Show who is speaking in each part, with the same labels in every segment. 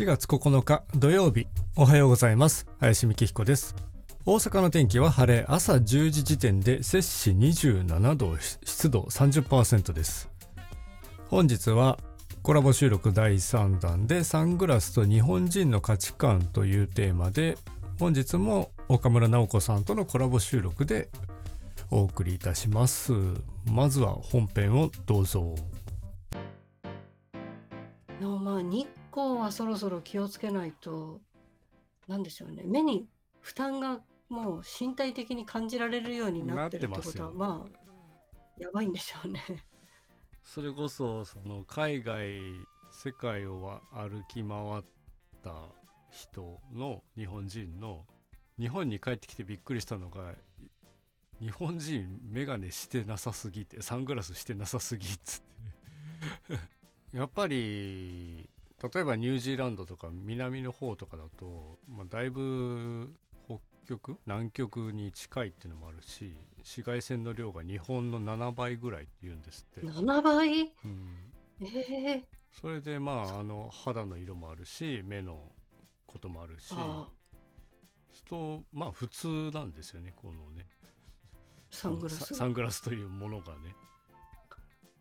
Speaker 1: 4月9日土曜日。おはようございます。林美希彦です。大阪の天気は晴れ朝10時時点で摂氏27度湿度30%です。本日はコラボ収録第3弾でサングラスと日本人の価値観というテーマで本日も岡村直子さんとのコラボ収録でお送りいたします。まずは本編をどうぞ。
Speaker 2: まあ日光はそろそろ気をつけないとなんでしょうね。目に負担がもう身体的に感じられるようになってるってことはまあやばいんでしょうね。
Speaker 1: それこそその海外世界を歩き回った人の日本人の日本に帰ってきてびっくりしたのが日本人眼鏡してなさすぎてサングラスしてなさすぎっつって。やっぱり例えばニュージーランドとか南の方とかだと、まあ、だいぶ北極南極に近いっていうのもあるし紫外線の量が日本の7倍ぐらいっていうんですって。
Speaker 2: 7倍？
Speaker 1: うん。
Speaker 2: ええ
Speaker 1: それでまああの肌の色もあるし目のこともあるし。とまあ普通なんですよねこのね。
Speaker 2: サングラス
Speaker 1: ササングラスというものがね。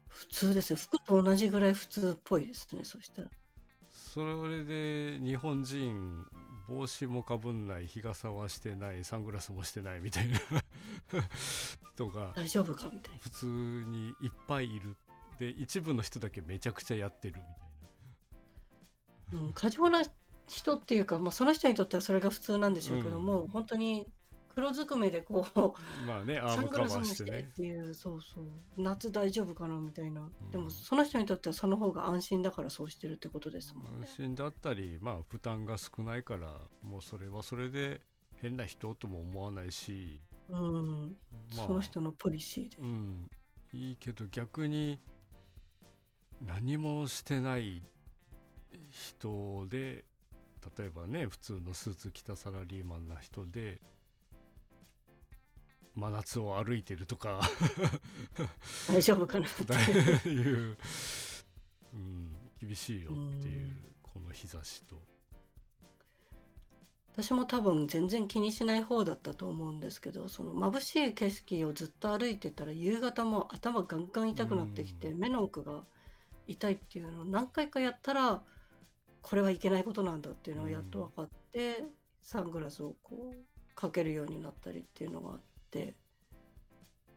Speaker 2: 普通ですよ。服と同じぐらい普通っぽいですねそしたら
Speaker 1: それで日本人帽子もかぶんない日傘はしてないサングラスもしてないみたいな 人が
Speaker 2: 大丈夫かみたいな。
Speaker 1: 普通にいっぱいいる。で一部の人だけめちゃくちゃやってるみたいな。
Speaker 2: うん、過剰な人っていうか、まあ、その人にとってはそれが普通なんでしょうけども、本当に黒ずくめでこう
Speaker 1: まあね アー
Speaker 2: サン
Speaker 1: ムカバ
Speaker 2: グラスもし
Speaker 1: ーしててね
Speaker 2: っていうそうそう夏大丈夫かなみたいな、で
Speaker 1: うん。
Speaker 2: もその人にとってはその方が安心だからそうしてるってことですもんね。
Speaker 1: 安心だったりまあ負担が少ないからもうそれはそれで変な人とも思わないし。
Speaker 2: うん、
Speaker 1: まあ。
Speaker 2: その人のポリシーで。
Speaker 1: うん。いいけど逆に何もしてない人で例えばね普通のスーツ着たサラリーマンな人で真夏を歩いてるとか。
Speaker 2: 大丈夫かなって。いう
Speaker 1: いう、うん、厳しいよっていうこの日差しと。
Speaker 2: 私も多分全然気にしない方だったと思うんですけどその眩しい景色をずっと歩いてたら夕方も頭ガンガン痛くなってきて
Speaker 1: う
Speaker 2: 目の奥が痛いっていうのを何回かやったらこれはいけないことなんだっていうのがやっと分かってサングラスをこうかけるようになったりっていうのがあって。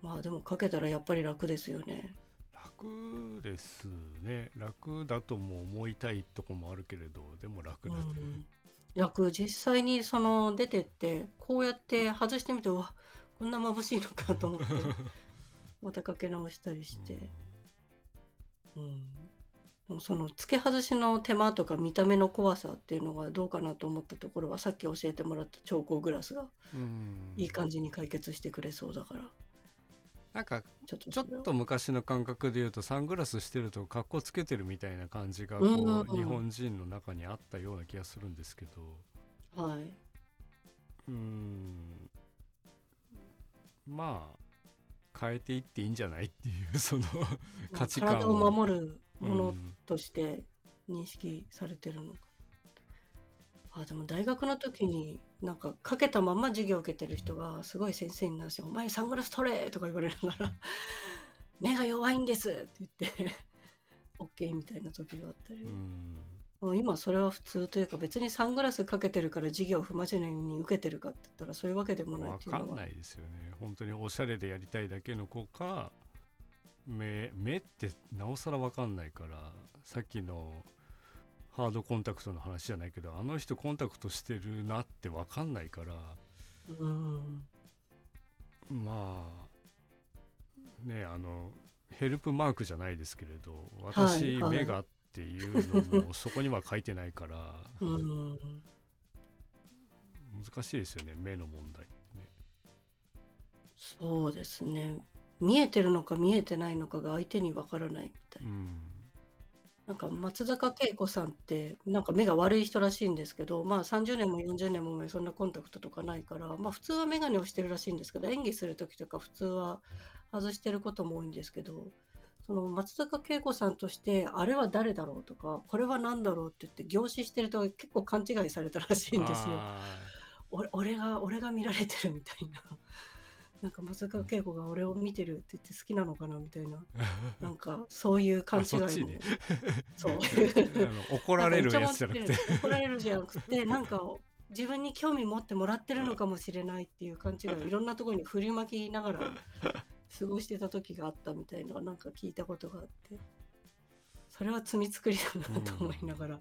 Speaker 2: まあでもかけたらやっぱり楽ですよね。
Speaker 1: 楽ですね。楽だとも思いたいとこもあるけれどでも楽だね、
Speaker 2: うん。楽実際にその出てってこうやって外してみてうわこんな眩しいのかと思って またかけ直したりして、うん、でもその付け外しの手間とか見た目の怖さっていうのがどうかなと思ったところはさっき教えてもらった調光グラスが
Speaker 1: うん。
Speaker 2: いい感じに解決してくれそうだから。
Speaker 1: なんか
Speaker 2: ちょっと
Speaker 1: ちょ
Speaker 2: それを
Speaker 1: っと昔の感覚で言うとサングラスしてると格好つけてるみたいな感じがこ
Speaker 2: うんうんう
Speaker 1: うん。日本人の中にあったような気がするんですけど。
Speaker 2: はい、
Speaker 1: うん。まあ変えていっていいんじゃないっていうその価値観
Speaker 2: 体を守るもの
Speaker 1: うん
Speaker 2: として認識されてるのか。あでも大学の時になんかかけたまま授業を受けてる人がすごい先生になって「お前サングラス取れ!」とか言われながら「目が弱いんです!」って言って OK みたいな時があったり、今それは普通というか別にサングラスかけてるから授業を不真面目に受けてるかって言ったらそういうわけでもない
Speaker 1: わ
Speaker 2: っていうのは
Speaker 1: かんないですよね本当におしゃれでやりたいだけの子か目目ってなおさらわかんないからさっきのハードコンタクトの話じゃないけどあの人コンタクトしてるなってわかんないから
Speaker 2: うん。
Speaker 1: まあねあのヘルプマークじゃないですけれど私、
Speaker 2: はい
Speaker 1: 目がっていうのもそこには書いてないから
Speaker 2: うん。
Speaker 1: 難しいですよね目の問題ね。
Speaker 2: そうですね見えてるのか見えてないのかが相手にわからないみたいな。
Speaker 1: うん
Speaker 2: なんか松坂慶子さんってなんか目が悪い人らしいんですけどまあ30年も40年も前そんなコンタクトとかないからまあ普通は眼鏡をしてるらしいんですけど演技する時とか普通は外してることも多いんですけどその松坂慶子さんとしてあれは誰だろうとかこれは何だろうって言って凝視してると結構勘違いされたらしいんですよ。
Speaker 1: あ
Speaker 2: 俺俺が俺が見られてるみたいな。なんか松坂慶子が俺を見てるって言って好きなのかなみたいな。
Speaker 1: ー
Speaker 2: なんかそういう勘違い
Speaker 1: そね
Speaker 2: そう。
Speaker 1: 怒られるやつじゃなくて。
Speaker 2: 怒られるじゃなくてなんか自分に興味持ってもらってるのかもしれないっていう勘違いをいろんなところに振りまきながら過ごしてた時があったみたいななんか聞いたことがあって。それは罪作りだなと思いながら、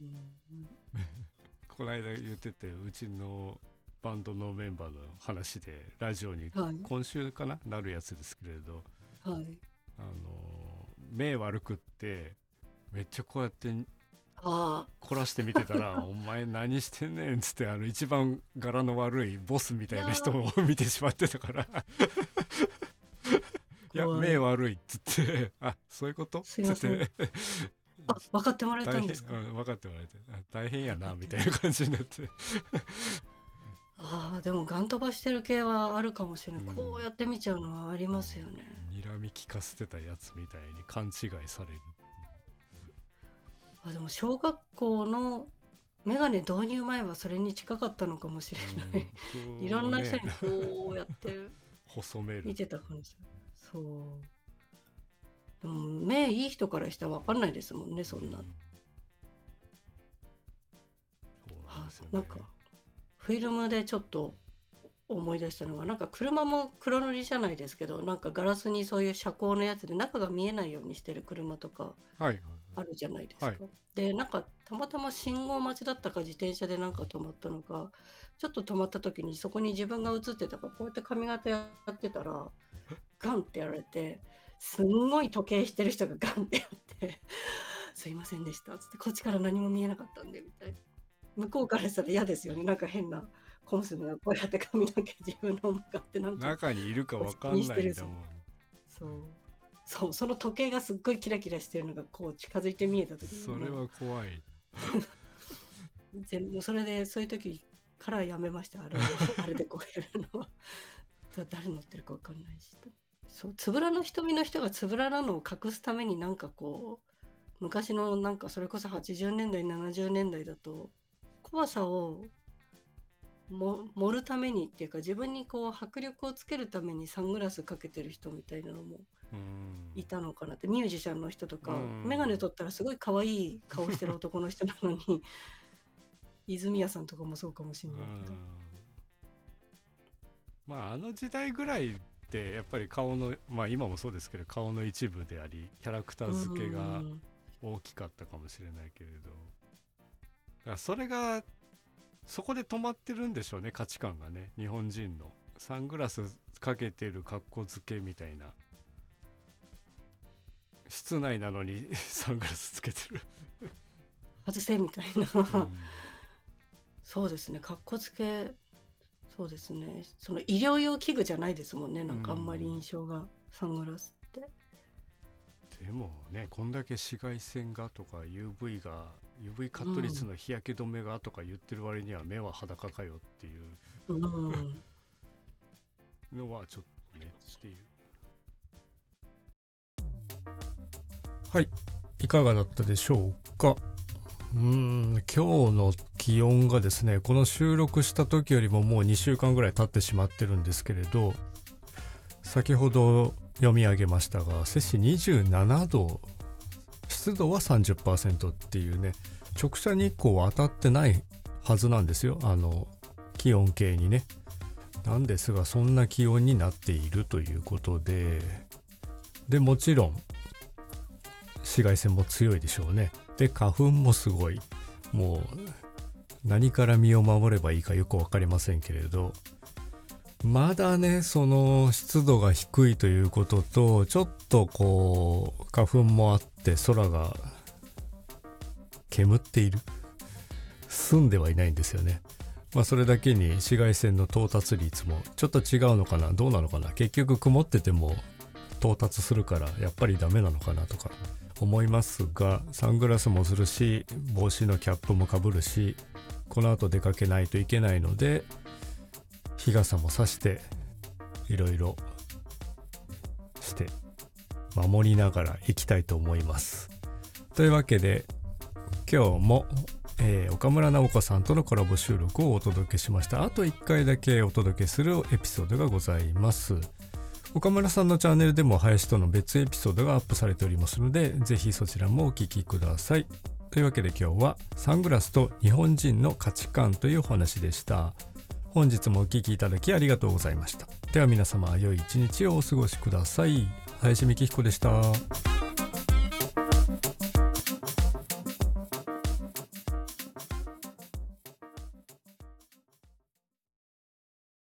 Speaker 2: うん。
Speaker 1: この間言っててうちのバンドのメンバーの話でラジオに
Speaker 2: はい。
Speaker 1: 今週かななるやつですけれど
Speaker 2: はい。
Speaker 1: あの目悪くってめっちゃこうやって
Speaker 2: あ
Speaker 1: 凝らして見てたら「お前何してんねん」っつってあの一番柄の悪いボスみたいな人を 見てしまってたから。い。や目悪いっつって「あそういうこと?」っつって。
Speaker 2: あ分かってもらえたんですか？
Speaker 1: うん分かってもらえて。あ大変やなみたいな感じになって
Speaker 2: ああでもガン飛ばしてる系はあるかもしれない、
Speaker 1: うん。
Speaker 2: こうやって見ちゃうのはありますよね。
Speaker 1: 睨み利かせてたやつみたいに勘違いされる。
Speaker 2: あでも小学校のメガネ導入前はそれに近かったのかもしれない、
Speaker 1: うん
Speaker 2: いろんな人に
Speaker 1: ね
Speaker 2: こうやって
Speaker 1: 細める。
Speaker 2: 見てた感じ。そう。でも目いい人からしたら分かんないですもんねそんな、
Speaker 1: うそうなん
Speaker 2: あ
Speaker 1: ですよね。
Speaker 2: なんかフィルムでちょっと思い出したのがなんか車も黒塗りじゃないですけどなんかガラスにそういう遮光のやつで中が見えないようにしてる車とか
Speaker 1: はいはい
Speaker 2: あるじゃないですか。
Speaker 1: はい。
Speaker 2: でなんかたまたま信号待ちだったか自転車でなんか止まったのかちょっと止まった時にそこに自分が映ってたからこうやって髪型やってたらガンってやられてすんごい時計してる人がガンってやって「すいませんでした」つってこっちから何も見えなかったんでみたいな向こうからしたら嫌ですよね。なんか変な小娘がこうやって髪の毛自分の向かってなんか
Speaker 1: 中にいるかわかんないんだもん。
Speaker 2: そう。そう。その時計がすっごいキラキラしてるのがこう近づいて見えた時に
Speaker 1: それは怖い。
Speaker 2: 全部それでそういう時からやめましたあれ あれでこうやるのは。だ誰乗ってるか分かんないし。そうつぶらの瞳の人がつぶらなのを隠すためになんかこう昔のなんかそれこそ80年代70年代だと怖さをも盛るためにっていうか自分にこう迫力をつけるためにサングラスかけてる人みたいなのも
Speaker 1: うん。
Speaker 2: いたのかなってミュージシャンの人とか、
Speaker 1: うん。
Speaker 2: 眼鏡取ったらすごい可愛い顔してる男の人なのに 泉谷さんとかもそうかもしれ
Speaker 1: う
Speaker 2: ないけど、
Speaker 1: ん。まああの時代ぐらいってやっぱり顔のまあ今もそうですけど顔の一部でありキャラクター付けが
Speaker 2: うん
Speaker 1: 大きかったかもしれないけれど。だからそれがそこで止まってるんでしょうね価値観がね日本人の。サングラスかけてる格好付けみたいな。室内なのに サングラスつけてる、
Speaker 2: 外せみたいな、
Speaker 1: うん。
Speaker 2: そうですねかっこつけそうですね。その医療用器具じゃないですもんねなんかあんまり印象が、サングラスって。
Speaker 1: でもねこんだけ紫外線がとか UV が UV カット率の日焼け止めがとか言ってる割には目は裸かよっていう。
Speaker 2: うん。
Speaker 1: のはちょっとねっていうはい。いかがだったでしょうか？うーん今日の気温がですねこの収録した時よりももう2週間ぐらい経ってしまってるんですけれど先ほど読み上げましたが摂氏27度湿度は30%っていうね直射日光は当たってないはずなんですよ。あの気温計にね。なんですがそんな気温になっているということで。でもちろん紫外線も強いでしょうね。で花粉もすごい。もう何から身を守ればいいかよく分かりませんけれど。まだねその湿度が低いということとちょっとこう花粉もあって空が煙っている。澄んではいないんですよね。まあそれだけに紫外線の到達率もちょっと違うのかな？どうなのかな？結局曇ってても到達するからやっぱりダメなのかなとか思いますがサングラスもするし帽子のキャップもかぶるしこの後出かけないといけないので日傘もさしていろいろして守りながらいきたいと思います。というわけで今日も、えー岡村直子さんとのコラボ収録をお届けしました。あと1回だけお届けするエピソードがございます。岡村さんのチャンネルでも林との別エピソードがアップされておりますのでぜひそちらもお聞きください。というわけで今日はサングラスと日本人の価値観というお話でした。本日もお聞きいただきありがとうございました。では皆様良い一日をお過ごしください。林美希彦でした。